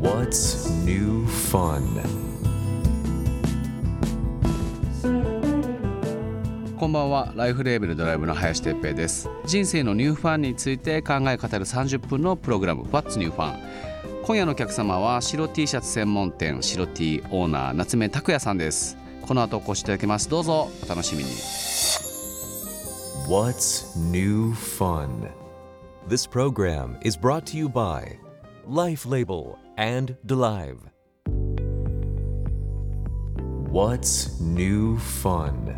What's new fun? こんばんは。ライフレーベルドライブの林哲平です。人生のニューファンについて考え語る30分のプログラム。What's New Fun? 今夜のお客様は白 T シャツ専門店白 T オーナー夏目拓也さんです。この後お越しいただきます。どうぞお楽しみに。What's new fun? This program is brought to you by Life Label and Delive. What's new fun?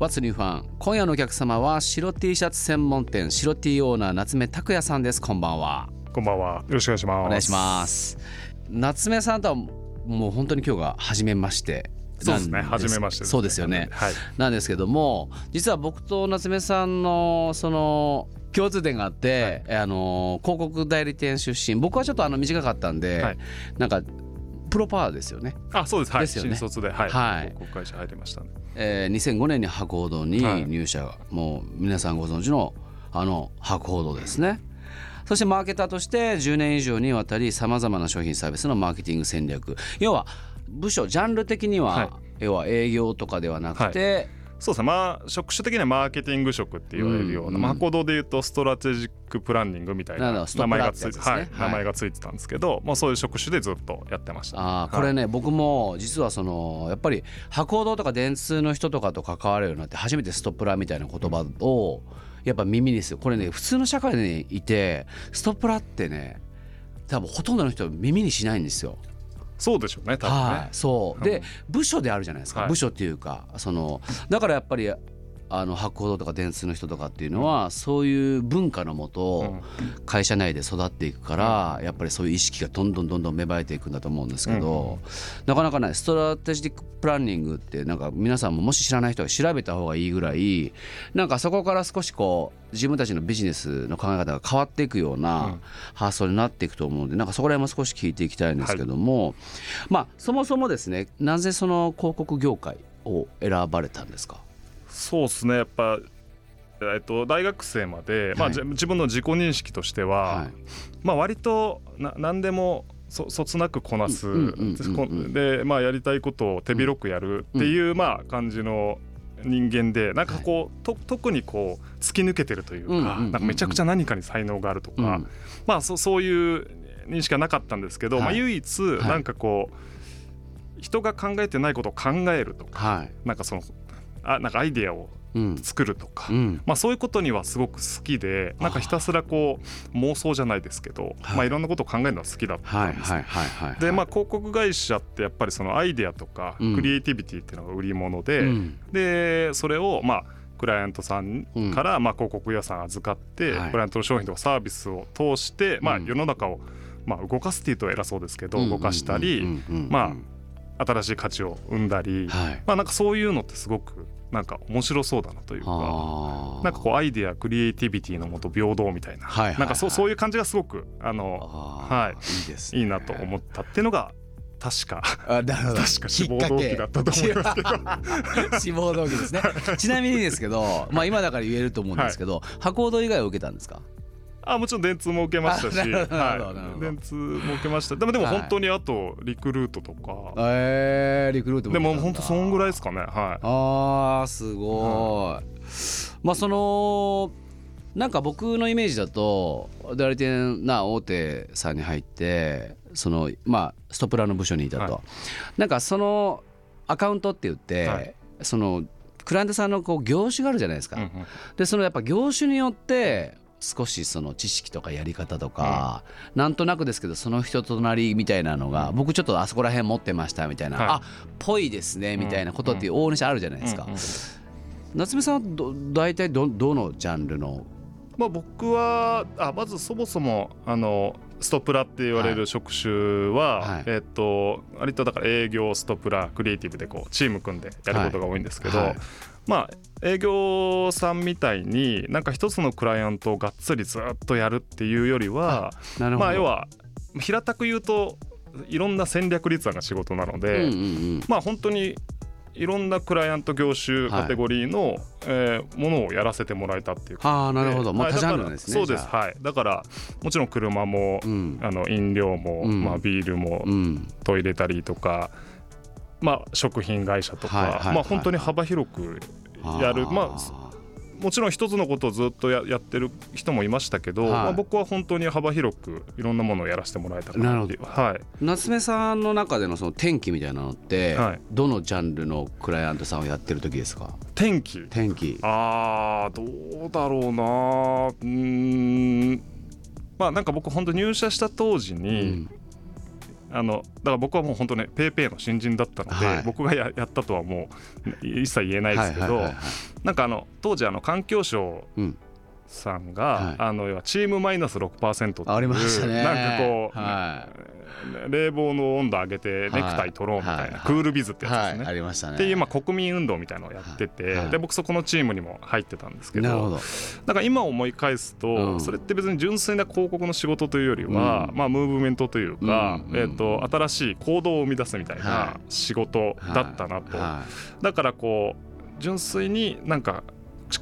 What's New Fun? 今夜のお客様は白 T シャツ専門店白 T オーナー夏目拓也さんですこんばんはこんばんは。よろしくお願いします。お願いします夏目さんとはもう本当に今日が初めましてそうですね。初めましてね、そうですよね。はい。なんですけども実は僕と夏目さんのその共通点があって、あの広告代理店出身。僕はちょっとあの短かったんで、はい。なんかプロパーですよね、あ、そうです。はい。ですよね。新卒で、はい。はい。広告会社入りましたね。えー2005年に博報堂にはい。入社、もう皆さんご存知のあの博報堂ですね。そしてマーケターとして10年以上にわたりさまざまな商品サービスのマーケティング戦略。要は部署ジャンル的には、はい。要は営業とかではなくて、そうですね。まあ職種的にはマーケティング職って言われるような、うん。まあ博報堂で言うとストラテジックプランニングみたいな名前がついて、ねはい、名前がついてたんですけど、まあそういう職種でずっとやってました。あーこれね、僕も実はそのやっぱり博報堂とか電通の人とかと関わるようになって初めてストプラみたいな言葉をやっぱ耳にする。これね普通の社会にいてストプラってね多分ほとんどの人耳にしないんですよ。そうでしょうね。多分ね。はい、そうで部署であるじゃないですか、はい部署っていうかそのだからやっぱりあの博報堂とか電通の人とかっていうのは、そういう文化のもと、会社内で育っていくから、やっぱりそういう意識がどんどんどんどん芽生えていくんだと思うんですけど、なかなかねストラテジックプランニングってなんか皆さんももし知らない人は調べた方がいいぐらいなんかそこから少しこう自分たちのビジネスの考え方が変わっていくような発想になっていくと思うのでなんかそこら辺も少し聞いていきたいんですけども、まあそもそもですねなぜその広告業界を選ばれたんですか？そうですね。やっぱ。えっと、大学生まで、まあ、はいじ自分の自己認識としては、はい。まあ、割とな何でもそそつなくこなす、うんうんうんうんうん。で、まあ、やりたいことを手広くやるっていう、まあ、感じの人間でなんかこう、と特にこう突き抜けてるというか,、うんうんうん。うんなんかめちゃくちゃ何かに才能があるとか、うん。まあ、そそういう認識はなかったんですけど、はい。まあ、唯一い。なんかこう、人が考えてないことを考えるとかはい。なんかそのあなんかアイデアをうん作るとか。うん。まあ、そういうことにはすごく好きでなんかひたすらこう妄想じゃないですけど、はい。まあ、いろんなことを考えるのは好きだったんですでまあ広告会社ってやっぱりそのアイデアとかうん。クリエイティビティっていうのが売り物で、うん。でそれをまあクライアントさんからまあ広告予算預かって、はい。クライアントの商品とかサービスを通して、まあ、うん。世の中をまあ動かすっていうと偉そうですけど、うん動かしたり、うんうんうん。ま新しい価値を生んだり、はい。まあなんかそういうのってすごくなんか面白そうだなというか。なんかこうアイデアクリエイティビティのもと平等みたいな、はいはいはい。なんかそうそういう感じがすごくあのはい。いいですね。いいなと思ったっていうのが確かあなるほど。確か志望動機だったと思いますけど。ど志望動機ですね。ちなみにですけどまあ今だから言えると思うんですけど博報堂以外を受けたんですか？あもちろん電通も受けましたし、はい、電通も受けました。でもでもはい。本当にあとリクルートとか、えー、リクルートでも本当そんぐらいいですかねはあーすごい、まあそのなんか僕のイメージだと代理店な大手さんに入ってそのまあストプラの部署にいたと、はい。なんかそのアカウントって言って、はい。そのクライアントさんのこう業種があるじゃないですか、い、うんうん。でそのやっぱ業種によって少しその知識とかやり方とか、なんとなくですけどその人となりみたいなのが、僕ちょっとあそこら辺持ってましたみたいな、はい。あぽいですねみたいなことって大西あるじゃないですか、うん。うん。夏目さんはど大体どどのジャンルの？まあ、僕はあまずそもそもあのストプラって言われる職種は、はい。えっと割とだから営業ストプラクリエイティブでこうチーム組んでやることが多いんですけど、はいはいまあ営業さんみたいになんか一つのクライアントをがっつりずっとやるっていうよりはまあ要は平たく言うといろんな戦略立案が仕事なので、うんうんうん。まあ本当にいろんなクライアント業種カテゴリーの、えーものをやらせてもらえたっていう。ああなるほど。もう多ジャンルですねそうです。はい。だからもちろん車も、うん。あの飲料も、うん。まあ、ビールも、うん。トイレたりとか、まあ、食品会社とか、はいはいはい。まあ、本当に幅広くやる。まあもちろん一つのことをずっとややってる人もいましたけど、はい。まあ、僕は本当に幅広くいろんなものをやらせてもらえたかなっていう。はい。夏目さんの中でのその転機みたいなのって、はい。どのジャンルのクライアントさんをやってる時ですか？天気。転機あーどうだろうな。うーん。まあなんか僕本当入社した当時うに、んあのだから僕はもう本当ねペイペイの新人だったので、はい。僕がややったとはもう一切言えないですけど、なんかあの当時あの環境省うんさんが、はい。あの要はチームマイナス6%っていうありましたね。なんかこう、は冷房の温度上げてネクタイ取ろうみたいな、はい。はいクールビズってやつですね。はい。ありましたね。っていうまあ国民運動みたいなのをやってて、で僕そこのチームにも入ってたんですけどなるほど。なんか今思い返すと、うん。それって別に純粋な広告の仕事というよりは、うん。まあ、ムーブメントというか、うん。えー、と新しい行動を生み出すみたいはな仕事だったなと、はだからこう純粋になんか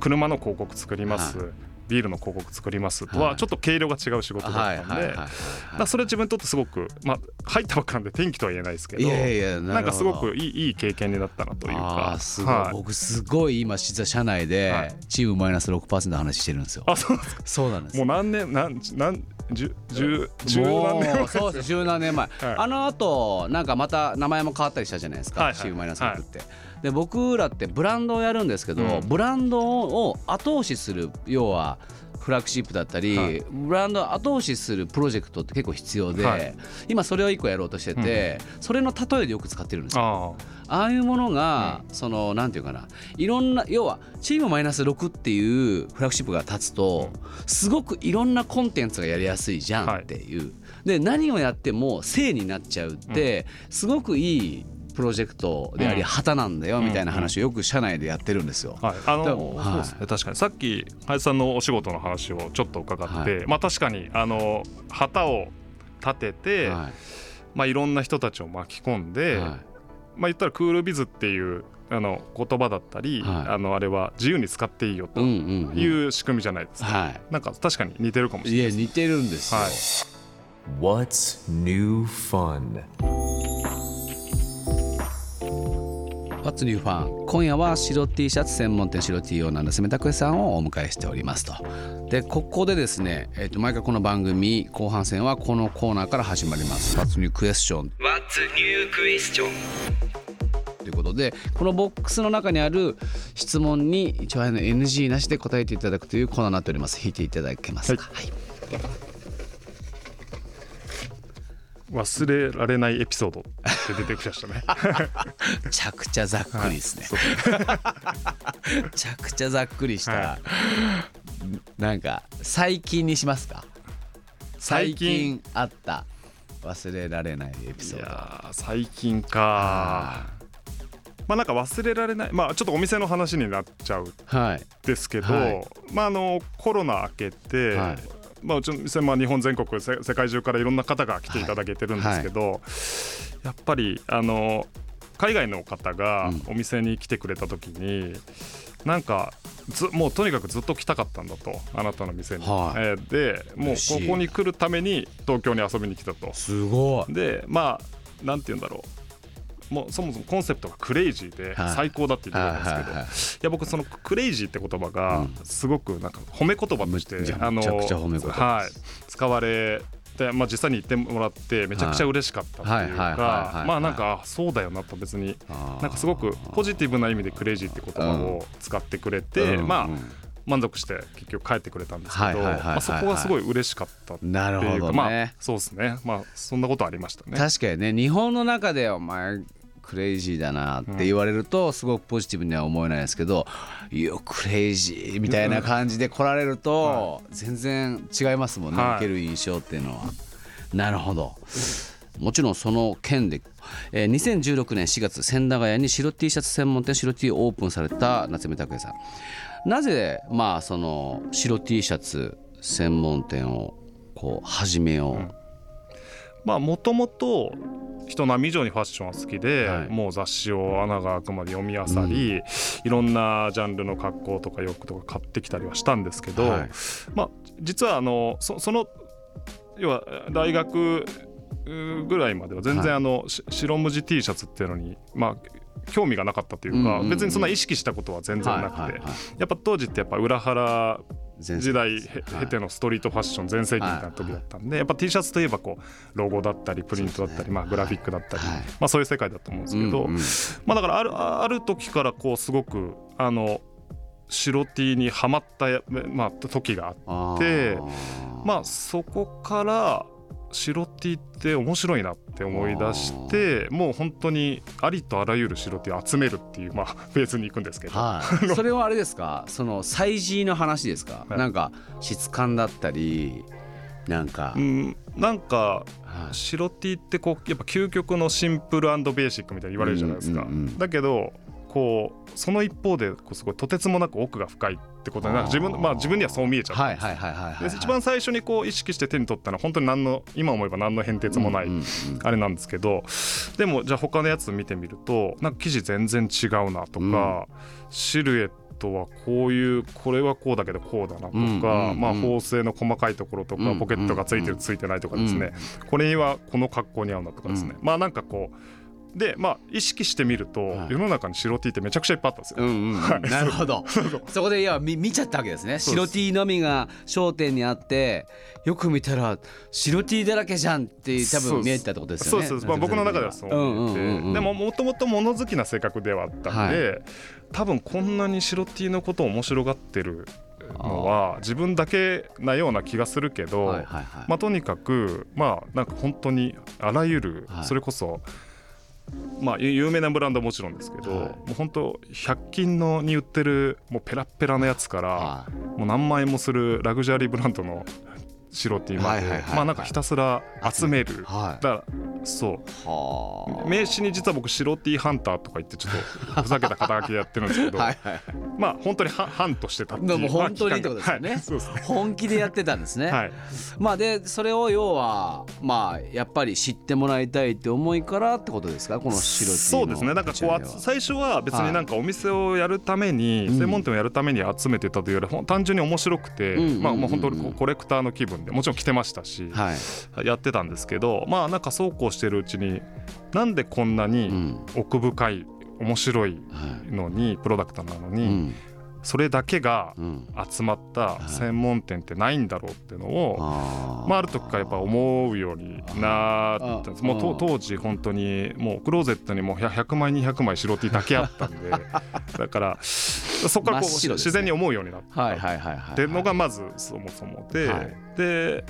車の広告作ります、はビールの広告作りますとははい。ちょっと毛色が違う仕い事だはいったんで、それ自分にとってすごく、まあ、入ったばっかなんで天気とは言えないですけどいやいやなんかすごくいいいい経験になったなというあかーすごい、はい僕すごい今実は社内ではい。チームマイナス6%の話してるんですよ。あそうそうなんですもう何年何何十十十何年もうそうです。十何年前、はい。あのあとなんかまた名前も変わったりしたじゃないですか、はいはい。チームマイナス6って、で僕らってブランドをやるんですけど、うん。ブランドを後押しする要はフラッグシップだったり、はい。ブランドを後押しするプロジェクトって結構必要で、はい。今それを一個やろうとしてて、それの例えでよく使ってるんですよ。ああ。あいうものが、そのなんていうかないろんな要はチームマイナス6っていうフラッグシップが立つと、すごくいろんなコンテンツがやりやすいじゃんっていう、で何をやっても正になっちゃうって、すごくいいプロジェクトでありうん。旗なんだよみたいな話をよく社内でやってるんですよ。あはい。あでのもはいそうですね。確かに。さっき林さんのお仕事の話をちょっと伺って、まあ確かにあの旗を立てて、はい。まあいろんな人たちを巻き込んで、はい。まあ言ったらクールビズっていうあの言葉だったり、はい。あのあれは自由に使っていいよという仕組みじゃないですか、はなんか確かに似てるかもしい、れないいや似てるんですよ。はい。What's new fun? What's New Fun 今夜は白 T シャツ専門店白 T オーナーの住田拓さんをお迎えしておりますと。でここでですね、えっと毎回この番組後半戦はこのコーナーから始まります。What's New Question? ということでこのボックスの中にある質問に一応あの NG なしで答えていただくというコーナーになっております。引いていただけますか、はい忘れられないエピソードって出てきましたね。めちゃくちゃざっくりですね、めちゃくちゃざっくりした、はなんか最近にしますか？最最近近あった忘れられないエピソいード。やー最近か。まあなんか忘れられないまあちょっとお店の話になっちゃうはい。ですけど、はい。まああのコロナ明けて、はいまあ、うちの店、まあ、日本全国せ世界中からいろんな方が来ていただけてるんですけど、やっぱりあの海外の方がうん。お店に来てくれた時に、なんかずもうとにかくずっと来たかったんだとあなたの店に。はい。えーでもうここに来るために東京に遊びに来たと。すごい。でまあなんて言うんだろうもうそもそもコンセプトがクレイジーではい。最高だって言ってたんですけど、はいや僕そのクレイジーって言葉がすごくなんか褒め言葉として、あのはい。使われて、まあ、実際に言ってもらってめちゃくちゃ嬉しかったっていうかまあなんかあそうだよなと別になんかすごくポジティブな意味でクレイジーって言葉を使ってくれて、うんまあうん。満足して結局帰ってくれたんですけどまあそこがすごい嬉しかったっていうなるほどね、まあそうですね。まあそんなことありましたね。確かにね日本の中でお前クレイジーだなって言われるとすごくポジティブには思えないですけど「いやクレイジー」みたいな感じで来られると全然違いますもんね、はい。受ける印象っていうのは。なるほど。もちろんその件で、えー2016年4月千駄ヶ谷に白 T シャツ専門店白 T オープンされた夏目拓也さん。なぜまあその白 T シャツ専門店をこう始めよう、まあもともと人並み以上にファッションは好きで、はい。もう雑誌を穴が開くまで読み漁り、いろんなジャンルの格好とか洋服とか買ってきたりはしたんですけど、はい。まあ実はあのそその要は大学うぐらいまでは全はい。然あの、し白無地 T シャツっていうのにまあ興味がなかったというか、うんうんうん。別にそんな意識したことは全然なくて、はいはいはいやっぱ当時ってやっぱ裏腹全時代経てのストリートファッション全盛期みたいな時だったんでやっぱ T シャツといえばこうロゴだったりプリントだったり、まあ、グラフィックだったり、はい。まあ、そういう世界だと思うんですけど、まあ、だからあるある時からこうすごくあの白 T にはまったや、まあ、時があってまあそこから白 T って面白いなって思い出してもう本当にありとあらゆる白 T を集めるっていう、まあ、フェーズに行くんですけど。はい、それはあれですか？その催事の話ですか、はい。なんか質感だったりなんか、うん、なんかはい。白 T ってこうやっぱ究極のシンプルベーシックみたいに言われるじゃないですか、だけどこうその一方でこうすごいとてつもなく奥が深いってことでなんか自分,、まあ、自分にはそう見えちゃったんですはいはいはいはいはい。で一番最初にこう意識して手に取ったのは本当に何の今思えば何の変哲もない、あれなんですけどでもじゃあ他のやつ見てみるとなんか生地全然違うなとか、うん。シルエットはこういうこれはこうだけどこうだなとか、まあ、縫製の細かいところとか、うんポケットがついてるついてないとかですね、これにはこの格好に合うなとかですね、まあなんかこうでまあ意識してみると、はい。世の中に白 T ってめちゃくちゃいっぱいあったんですよ。うんうんうん。なるほど。そこでいや見見ちゃったわけですね。白 T のみが焦点にあってよく見たら白 T だらけじゃんって多分見えてたってことですよね。そうです、まあ、僕の中ではそう見えて、うんうんうんうん。でももともと物好きな性格ではあったんで、多分こんなに白 T のことを面白がってるのは自分だけなような気がするけど、はいはいはい。まあ、とにかくまあなんか本当にあらゆる、はい。それこそまあ有有名なブランドはもちろんですけど、はい。もう本当100均のに売ってるもうペラッペラなやつから、はい。もう何万円もするラグジュアリーブランドの白 T まで、はいはいはいまあなんかひたすら集める、はい。だからそう。はあ。名刺に実は僕白 T ハンターとか言ってちょっとふざけた肩書きでやってるんですけどはいはいまあ本当にハハンとしてたっていうでも本当にまあってことですよね。はい。ね。本気でやってたんですね、はい。まあでそれを要はまあやっぱり知ってもらいたいって思いからってことですか？この白 T のそうですね。なんかこう最初は別になんかお店をやるために、うん専門店をやるために集めてたというより単純に面白くて、まあもう本当にコレクターの気分でもちろん着てましたし、はい、やってたんですけどまあなんかそうこうしてるうちになんでこんなうにん。奥深い面白いはい。のにプロダクトなのに、うんそれだけがうん。集まった専門店ってないんだろうっていうのを、あー。まあ、ある時からやっぱ思うようになったんです。あもう当時本当にもうクローゼットにもう100 100枚200枚白 T だけあったんで だからそこからこう、ね。自然に思うようになった。っていうのがまずそもそもで、はい。で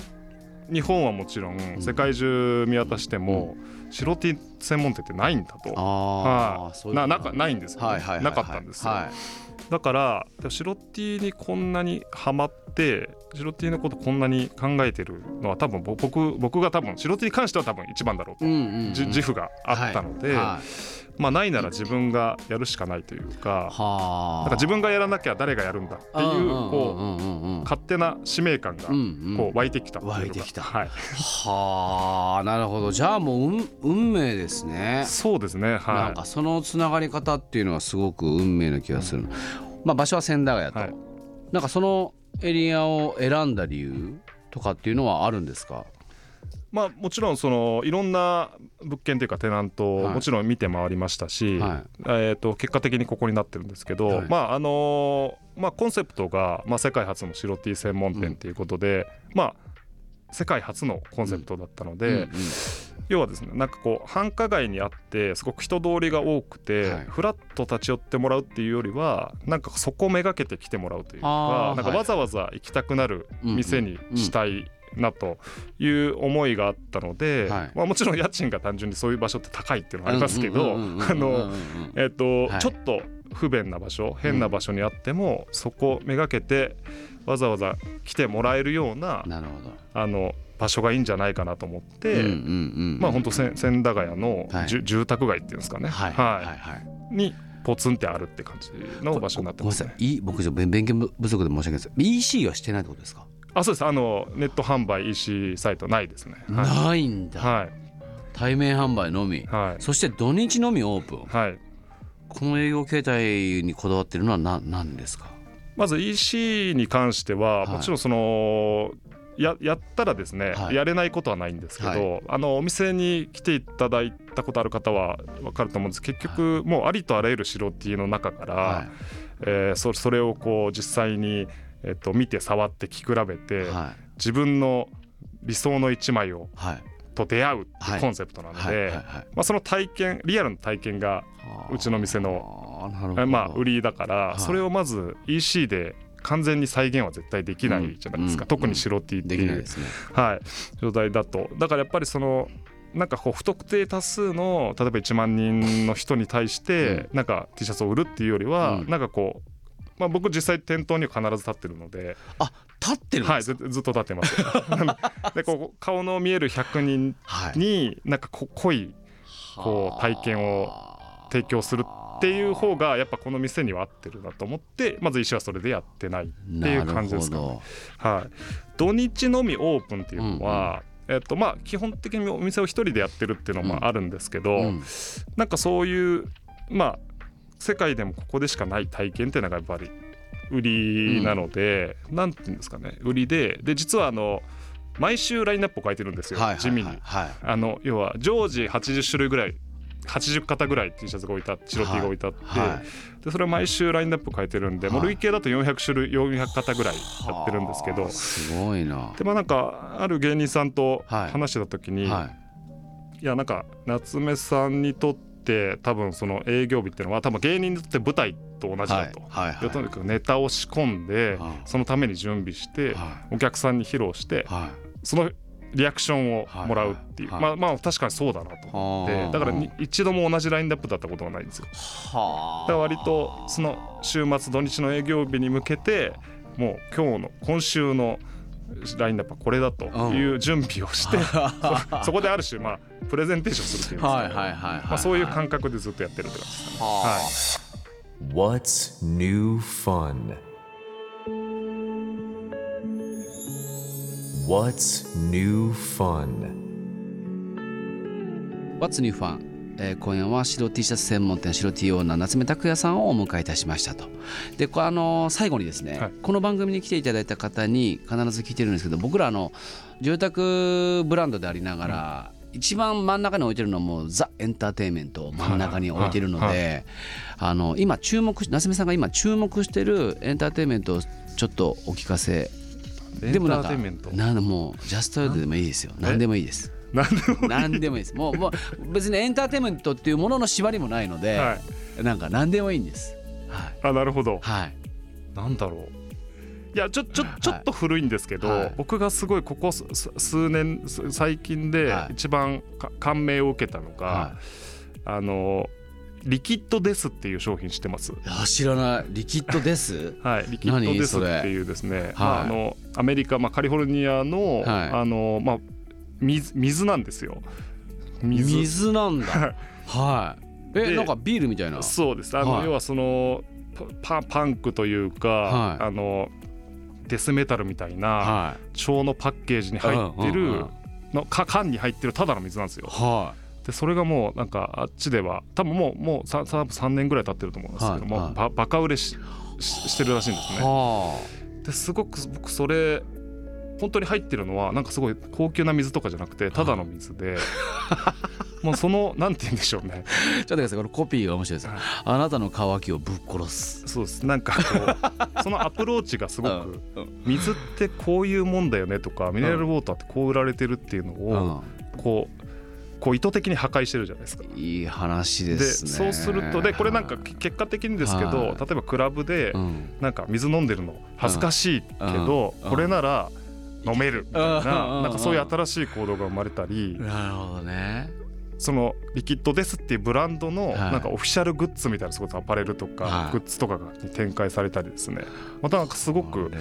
日本はもちろん世界中見渡しても白 T 専門店ってないんだと。あはい。ななないんですよね、はいはいはいはい。なかったんですよ、はいだから白 T にこんなにハマって白 T のことこんなに考えてるのは多分ぼ僕僕が多分白 T に関しては多分一番だろうと、うんうんうん。じ自負があったので、はい。まあないなら自分がやるしかないというかはあ。なんか自分がやらなきゃ誰がやるんだっていうこうんうんうんうん。う勝手な使命感がうんうん。こう湧いてきた湧いてきた。はい、はあなるほど。じゃあもう運運命ですね。そうですね。なんはかそのつながり方っていうのはすごく運命な気がする、まあ場所は千駄ヶ谷と、はい。なんかそのエリアを選んだ理由とかっていうのはあるんですか？いまあもちろんそのいろんな物件というかテナントをはい。もちろん見て回りましたし、はい。えー、と結果的にここになってるんですけど、はい。まああのーまあ、コンセプトが、まあ、世界初の白 T 専門店ということで、まあ世界初のコンセプトだったので、うんうん要はですねなんかこう繁華街にあってすごく人通りが多くて、はい。フラッと立ち寄ってもらうっていうよりはなんかそこをめがけて来てもらうというかなんかわざわざ行きたくなる店にしたい。なという思いがあったので、はい。まあ、もちろん家賃が単純にそういう場所って高いっていうのはありますけどちょっと不便な場所変な場所にあっても、そこめがけてわざわざ来てもらえるようなあの場所がいいんじゃないかなと思って、うんうんうんまあ本当千千駄ヶ谷の、はい。住宅街っていうんですかね、はい。はい。はいにポツンってあるって感じの場所になってますね。さい。い僕ちょ勉勉強不足で申し訳ないです。EC はしてないってことですか？あそうです。あのネット販売 EC サイトないですね。はないんだ、いはい。対面販売のみ、はい。そして土日のみオープン。はい。この営業形態にこだわってるのは何何ですか？まず EC に関しては、はい。もちろんそのややったらですね、はい。やれないことはないんですけど、はあのお店に来ていただいたことある方は分かると思うんです。結局もうありとあらゆる白 T の中から、はえーそそれをこう実際に、えっと見て触って聞き比べて、いはい。自分の理想の一枚をはい。と出会うってはい。いうコンセプトなので、その体験リアルな体験がうちの店のまあ売りだから、い。それをまず EC で完全に再現は絶対できないじゃないですか、うん。特に白 T っていう、ね。はい、状態だと。だからやっぱりそのなんかこう不特定多数の例えば1万人の人に対してなんか T シャツを売るっていうよりは、うん。なんかこう、まあ、僕実際店頭には必ず立ってるので、あ立ってるんはい、ですずずっと立ってます。でこう顔の見える100人はい。になんかこ濃いこう体験を提供するっていう方がやっぱこの店には合ってるなと思ってまず医師はそれでやってないっていう感じですかね。はい、土日のみオープンっていうのは、えっとまあ、基本的にお店を一人でやってるっていうのもあるんですけど、うん。なんかそういうまあ世界でもここでしかない体験っていうのがやっぱり売りなので、なんていうんですかね。売りでで実はあの毎週ラインナップを変えてるんですよ、地味に。はい。あの要は常時80種類ぐらい80型ぐらい T シャツが置いてあって白 T が置いてあって、はでそれを毎週ラインナップ変えてるんで、もうはい累計だと400種類400型ぐらいやってるんですけど。はあすごいな。でまあなんかある芸人さんとはい。話してた時に、はい。い、やなんか夏目さんにとって多分その営業日っていうのは多分芸人にとって舞台と同じだと。はい。はい。でとにかくネタを仕込んで、はいそのために準備して、はお客さんに披露して、いはい。そのリアクションをもらうっていう、はいまあまあ確かにそうだなと。思って、はあ。だからに一度も同じラインナップだったことがないんですよ。はだから割とその週末土日の営業日に向けてもう今日の今週のラインナップはこれだという準備をして、そそこである種まあプレゼンテーションするっていうんですか、はいはいはいはい。まあ、そういう感覚でずっとやってるって感じですかね。ははい。What's new fun? What's new fun? What's New Fun、えー今夜は白 T シャツ専門店白 T オーナー夏目拓也さんをお迎えいたしましたと。でこあのー最後にですね、はい。この番組に来ていただいた方に必ず聞いてるんですけど僕らあの住宅ブランドでありながら、一番真ん中に置いてるのはもうザ・エンターテインメントを真ん中に置いてるので、はいはあの今注目し夏目さんが今注目してるエンターテインメントをちょっとお聞かせでもなんかーテインメント。なんもうジャストでもいいですよ。何でもいいです。なんでも何でもいいです。もうもう別にエンターテインメントっていうものの縛りもないので、はい。なんか何でもいいんです。はい、あなるほど。はい、なんだろう。いやちょちょちょっと古いんですけど、はい。僕がすごいここすす数年す最近ではい。一番か感銘を受けたのが、はあのリキッドデスっていう商品知ってます？い、あ知らない。リキッドですはい、リキッドデスそれっていうですね、まあ、はいあのアメリカ、まあ、カリフォルニアの,、はい。あのまあ、水水なんですよ。水。水なんだ。はい。えでなんかビールみたいな？そうです。あの、はい。要はそのパパンクというか、はい。あのデスメタルみたいなは腸のパッケージに入ってる、のか缶に入ってるただの水なんですよ。い。はでそれがもうなんかあっちでは多分もうもうささ3年ぐらい経ってると思うんですけども、はい。はい。ばバカ売れしししてるらしいんですいね。はですごく僕それ本当に入ってるのはなんかすごい高級な水とかじゃなくてただの水で もうそのなんて言うんでしょうね。あちょっと待ってください。これコピーが面白いです。あなたの渇きをぶっ殺す。そうです。なんかこう そのアプローチがすごくうん水ってこういうもんだよねとかミネラルウォーターってこう売られてるっていうのうをん。こうこう意図的に破壊してるじゃないですか。いい話でですね。そうするとでこれなんかはい結果的にですけはい。ど例えばクラブでうん。なんか水飲んでるの恥ずかしいけどうん。これなら飲めるみたいうん。ななんかそういう新しい行動が生まれたりなるほどね。そのリキッドデスっていうブランドのはい。なんかオフィシャルグッズみたいなすごいアパレルとはい。かグッズとかに展開されたりですね。またなんかすごこく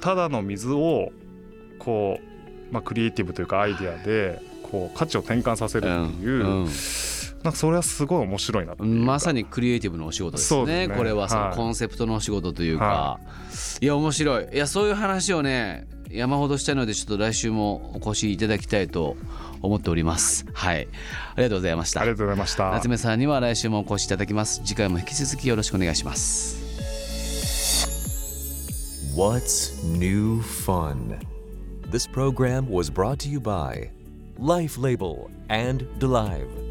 ただの水をこうまあクリエイティブというかアイデアでこう価値を転換させるっていううんなんかそれはすごい面白いなっていうか。まさにクリエイティブのお仕事ですねね。これはそのはい。コンセプトのお仕事というか、、はい。や面白い。いやそういう話をね山ほどしたいのでちょっと来週もお越しいただきたいと思っております。はい。ありがとうございました。ありがとうございました。夏目さんには来週もお越しいただきます。次回も引き続きよろしくお願いします。What's New Fun? This program was brought to you by Life Label and DeLive.